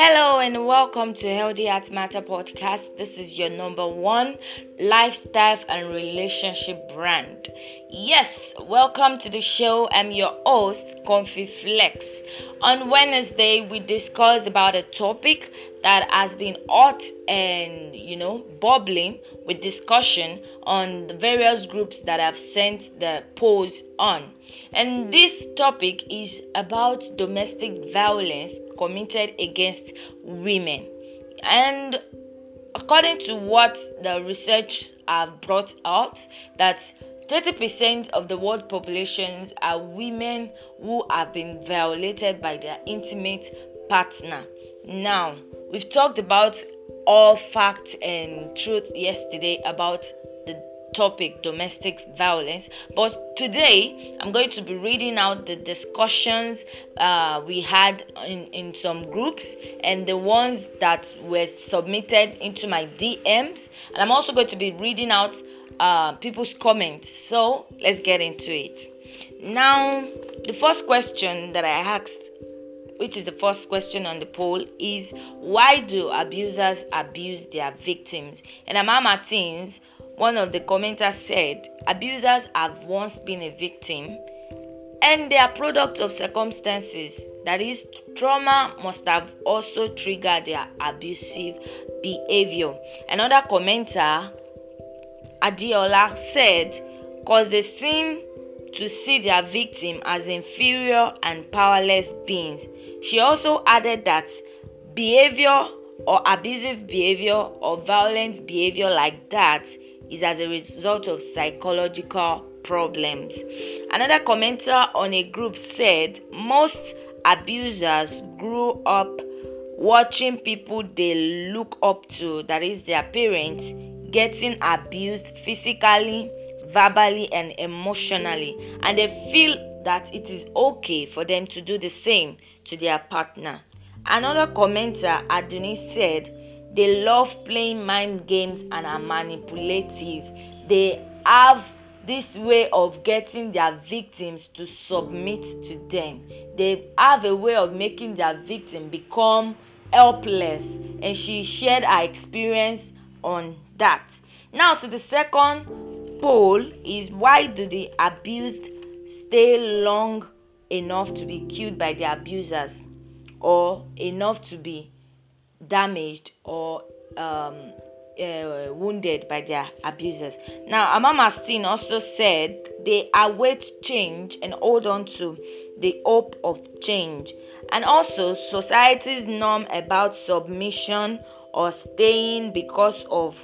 Hello and welcome to Healthy Heart Matter podcast. This is your number one lifestyle and relationship brand. Yes, welcome to the show. I'm your host, Comfy Flex. On Wednesday, we discussed about a topic that has been hot and you know bubbling with discussion on the various groups that have sent the polls on. And this topic is about domestic violence committed against women. And according to what the research have brought out, that 30% of the world populations are women who have been violated by their intimate partner. Now, we've talked about all fact and truth yesterday about the topic domestic violence. But today i'm going to be reading out the discussions uh, we had in, in some groups and the ones that were submitted into my dms and i'm also going to be reading out uh, people's comments. So let's get into it. Now the first question that i asked which is the first question on the poll, is why do abusers abuse their victims? And Amma Martins one of the commenters said, Abusers have once been a victim and they are product of circumstances. That is, trauma must have also triggered their abusive behavior. Another commenter, Adiola, said, because they seem to see their victim as inferior and powerless beings. She also added that behavior or abusive behavior or violent behavior like that is as a result of psychological problems. Another commenter on a group said most abusers grew up watching people they look up to, that is, their parents, getting abused physically, verbally, and emotionally, and they feel that it is okay for them to do the same to their partner. Another commenter, Adonis, said, they love playing mind games and are manipulative. They have this way of getting their victims to submit to them. They have a way of making their victim become helpless. And she shared her experience on that. Now, to the second poll is why do the abused stay long enough to be killed by the abusers or enough to be damaged or um, uh, wounded by their abusers. Now, Amma Mastin also said they await change and hold on to the hope of change. And also, society's norm about submission or staying because of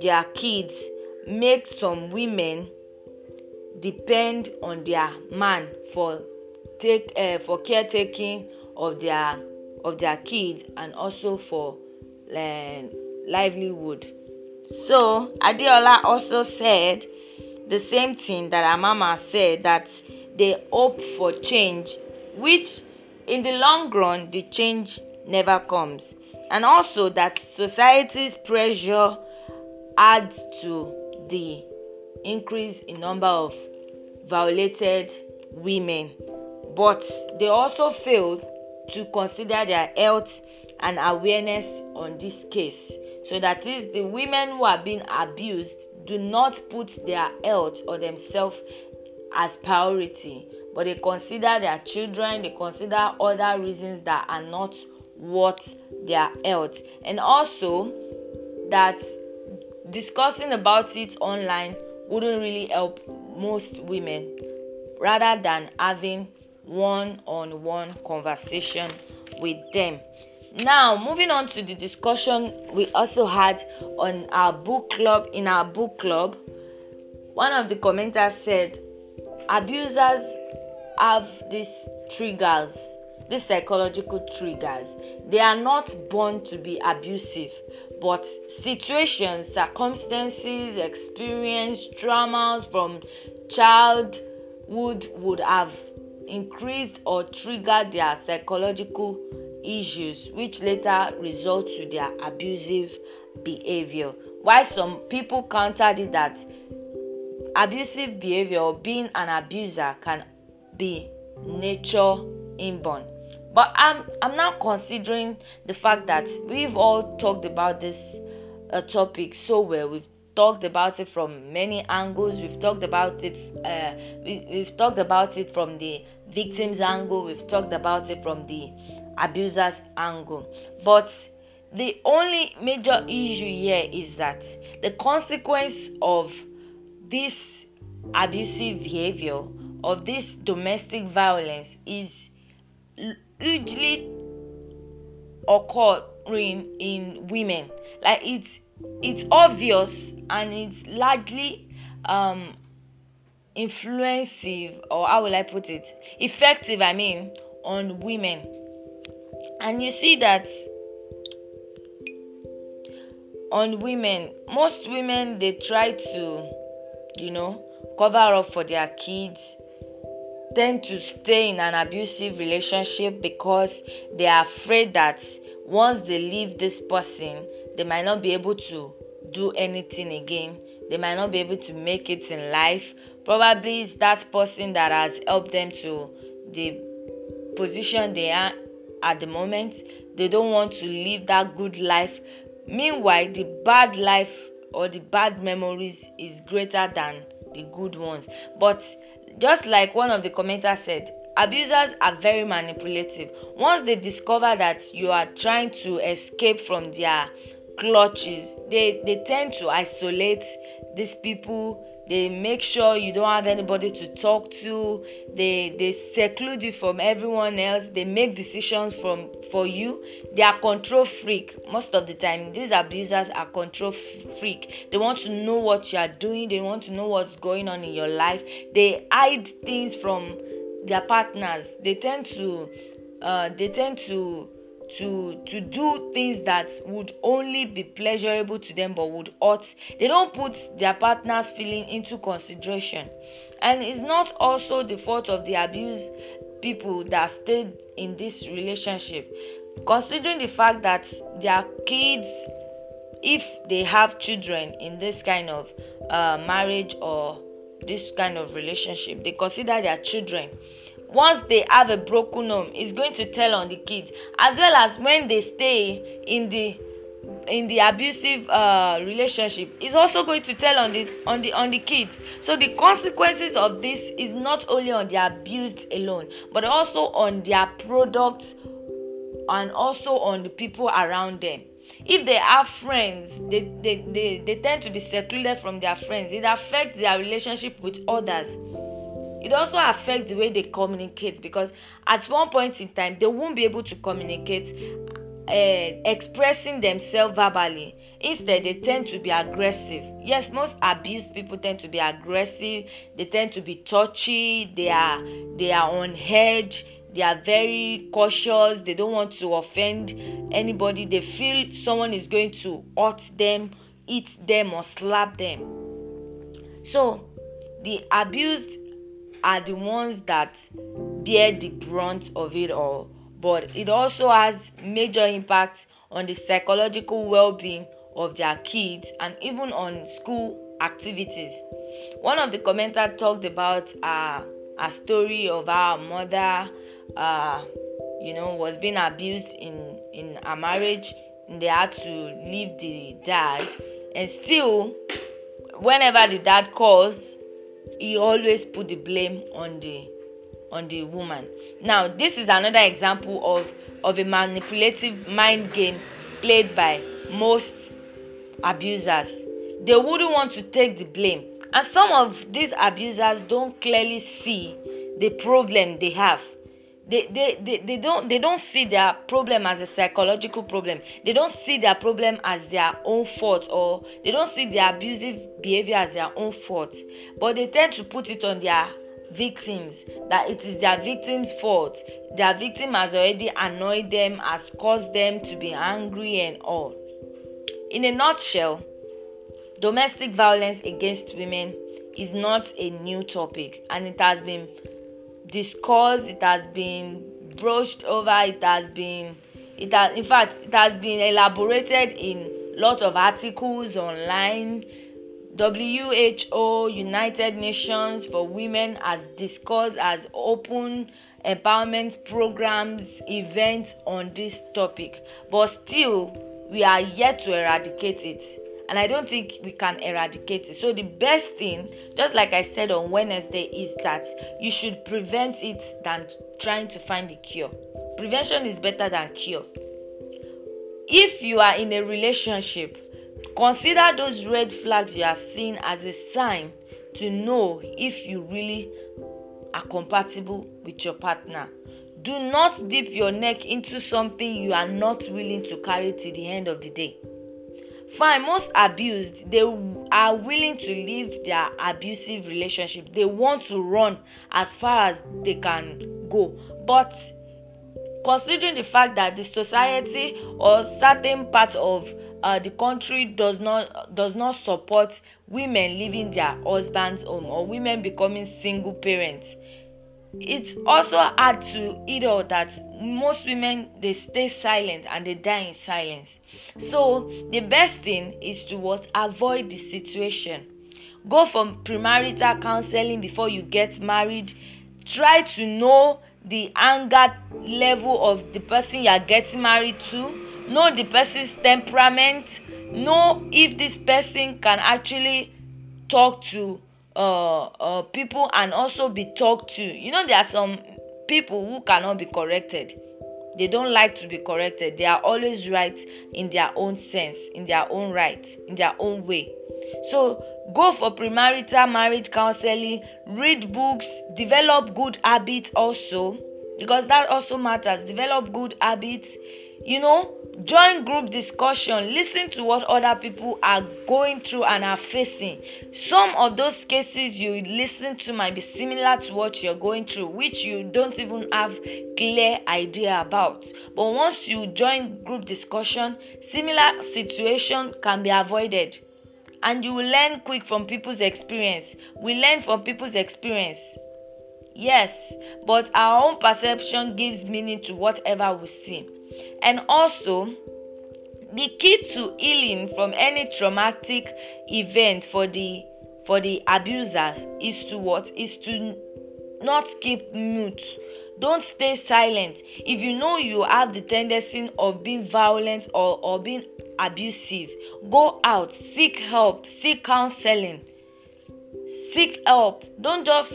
their kids makes some women depend on their man for take uh, for caretaking of their of their kids and also for uh, livelihood. So Adiola also said the same thing that our mama said that they hope for change, which in the long run the change never comes, and also that society's pressure adds to the increase in number of violated women but they also failed to consider their health and awareness on this case. So that is the women who are being abused do not put their health or themselves as priority, but they consider their children, they consider other reasons that are not worth their health. And also that discussing about it online wouldn't really help most women rather than having one on one conversation with them. Now, moving on to the discussion we also had on our book club. In our book club, one of the commenters said, Abusers have these triggers, these psychological triggers. They are not born to be abusive, but situations, circumstances, experience, traumas from childhood would have increased or triggered their psychological issues which later result to their abusive behavior. While some people countered it that abusive behavior or being an abuser can be nature inborn But I'm I'm now considering the fact that we've all talked about this uh, topic so well. We've talked about it from many angles. We've talked about it. Uh, we, we've talked about it from the victim's angle. We've talked about it from the abuser's angle. But the only major issue here is that the consequence of this abusive behavior of this domestic violence is hugely occurring in women. Like it's it's obvious and it's largely um influensive or how will i put it? Effective i mean on women. And you see that on women most women they try to you know cover up for their kids tend to stay in an abusive relationship because they are afraid that once they leave this person they might not be able to do anything again. They might not be able to make it in life. Probably it's that person that has helped them to the position they are at the moment. They don't want to live that good life. Meanwhile the bad life or the bad memories is greater than the good ones. But just like one of the commenters said abusers are very manipulative. Once they discover that you are trying to escape from their clutches they they tend to isolate these people they make sure you don't have anybody to talk to. They they seclude you from everyone else. They make decisions from for you. They are control freak most of the time. These abusers are control freak. They want to know what you are doing. They want to know what's going on in your life. They hide things from their partners. They tend to uh, they tend to to to do things that would only be pleasurable to them but would hurt. They don't put their partner's feeling into consideration. And it's not also the fault of the abused people that stayed in this relationship. Considering the fact that their kids if they have children in this kind of uh, marriage or this kind of relationship they consider their children once they have a broken home it's going to tell on the kids as well as when they stay in the in the abusive uh, relationship. Is also going to tell on the on the on the kids. So the consequences of this is not only on the abused alone but also on their products and also on the people around them. If they have friends they they they, they tend to be secluded from their friends. It affects their relationship with others it also affects the way they communicate because at one point in time they won't be able to communicate uh, expressing themselves verbally. Instead they tend to be aggressive. Yes most abused people tend to be aggressive. They tend to be touchy. They are they are on edge. They are very cautious. They don't want to offend anybody. They feel someone is going to hurt them eat them or slap them. So the abused are the ones that bear the brunt of it all. But it also has major impact on the psychological well-being of their kids and even on school activities. One of the commenters talked about uh, a story of our mother uh, you know was being abused in in a marriage and they had to leave the dad. And still whenever the dad calls he always put the blame on the on the woman. Now this is another example of of a manipulative mind game played by most abusers. They wouldn't want to take the blame. And some of these abusers don't clearly see the problem they have they, they, they, they don't they don't see their problem as a psychological problem. They don't see their problem as their own fault or they don't see their abusive behavior as their own fault. But they tend to put it on their victims that it is their victim's fault. Their victim has already annoyed them has caused them to be angry and all. In a nutshell domestic violence against women is not a new topic and it has been discussed it has been brushed over it has been it has in fact it has been elaborated in lots of articles online. Who united nations for women has discussed has open empowerment programs events on this topic. But still we are yet to eradicate it and i don't think we can eradicate it. So the best thing just like i said on wednesday is that you should prevent it than trying to find a cure. Prevention is better than cure. If you are in a relationship consider those red flags you are seeing as a sign to know if you really are compatible with your partner. Do not dip your neck into something you are not willing to carry to the end of the day fine most abused they are willing to leave their abusive relationship. They want to run as far as they can go. But considering the fact that the society or certain part of uh, the country does not does not support women leaving their husbands home or women becoming single parents it also add to it all that most women they stay silent and they die in silence. So the best thing is to what? Avoid the situation. Go for premarital counseling before you get married. Try to know the anger level of the person you are getting married to. Know the person's temperament. Know if this person can actually talk to uh, uh, people and also be talked to. You know there are some people who cannot be corrected. They don't like to be corrected. They are always right in their own sense in their own right in their own way. So go for premarital marriage counseling read books develop good habits also because that also matters. Develop good habits you know join group discussion listen to what other people are going through and are facing. Some of those cases you listen to might be similar to what you're going through which you don't even have clear idea about. But once you join group discussion similar situation can be avoided. And you will learn quick from people's experience. We learn from people's experience yes but our own perception gives meaning to whatever we see. And also the key to healing from any traumatic event for the for the abuser is to what? Is to not keep mute. Don't stay silent. If you know you have the tendency of being violent or or being abusive go out seek help seek counseling seek help. Don't just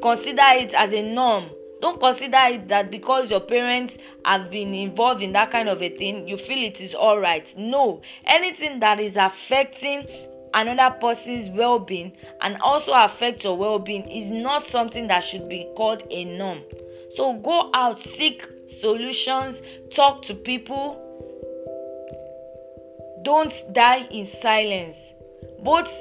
consider it as a norm. Don't consider it that because your parents have been involved in that kind of a thing you feel it is all right no. Anything that is affecting another person's well-being and also affect your well-being is not something that should be called a norm. So go out seek solutions talk to people. Don't die in silence. Both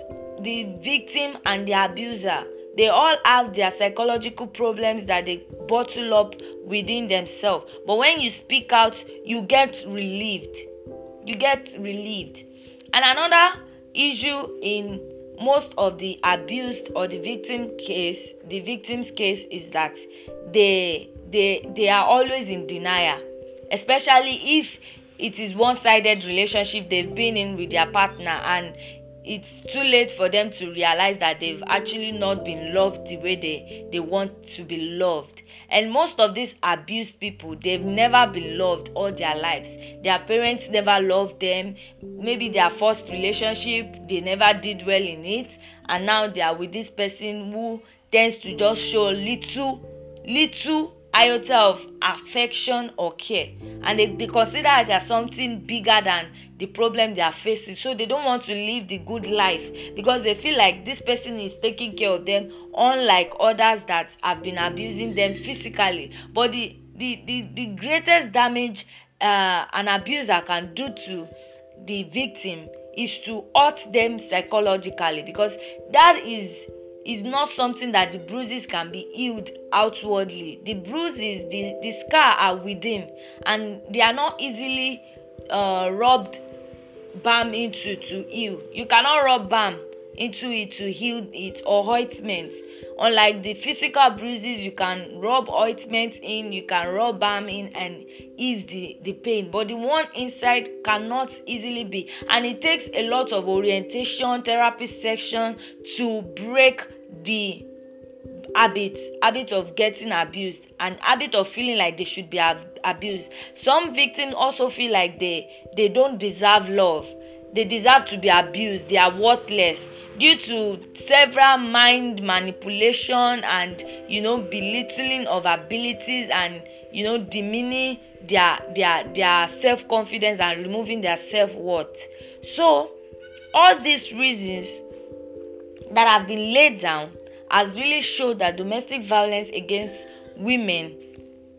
the victim and the abuser they all have their psychological problems that they bottle up within themselves. But when you speak out you get relieved. You get relieved. And another issue in most of the abused or the victim case the victim's case is that they they they are always in denial. Especially if it is one-sided relationship they've been in with their partner and it's too late for them to realize that they've actually not been loved the way they they want to be loved. And most of these abused people they've never been loved all their lives. Their parents never loved them. Maybe their first relationship they never did well in it. And now they are with this person who tends to just show little little iota of affection or care. And they, they consider it as something bigger than the problem they are facing. So they don't want to live the good life because they feel like this person is taking care of them unlike others that have been abusing them physically. But the the the, the greatest damage uh, an abuser can do to the victim is to hurt them psychologically because that is is not something that the bruises can be healed outwardly. The bruises the the scar are within and they are not easily uh, rubbed balm into to heal you cannot rub balm into it to heal it or ointment. Unlike the physical bruises you can rub ointment in you can rub balm in and ease the the pain. But the one inside cannot easily be. And it takes a lot of orientation therapy section to break the habit habit of getting abused and habit of feeling like they should be ab- abused. Some victims also feel like they they don't deserve love. They deserve to be abused. They are worthless due to several mind manipulation and you know belittling of abilities and you know demeaning their their their self-confidence and removing their self-worth. So all these reasons that have been laid down has really showed that domestic violence against women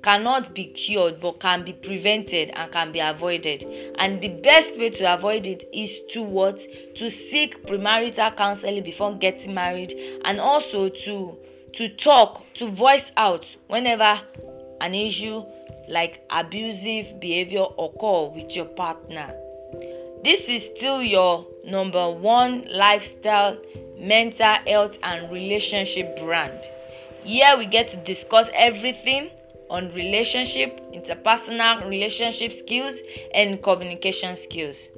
cannot be cured but can be prevented and can be avoided. And the best way to avoid it is to what? To seek premarital counseling before getting married and also to to talk to voice out whenever an issue like abusive behavior occur with your partner this is still your number one lifestyle mental health and relationship brand. Here we get to discuss everything on relationship interpersonal relationship skills and communication skills.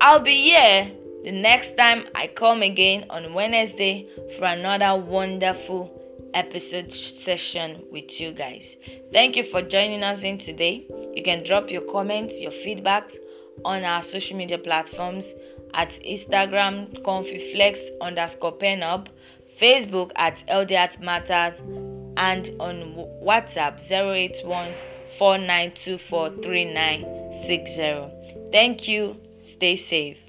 I'll be here the next time i come again on wednesday for another wonderful episode session with you guys. Thank you for joining us in today. You can drop your comments your feedbacks on our social media platforms at Instagram confiflex underscore penup, Facebook at LDAT Matters, and on WhatsApp 081 4924 Thank you. Stay safe.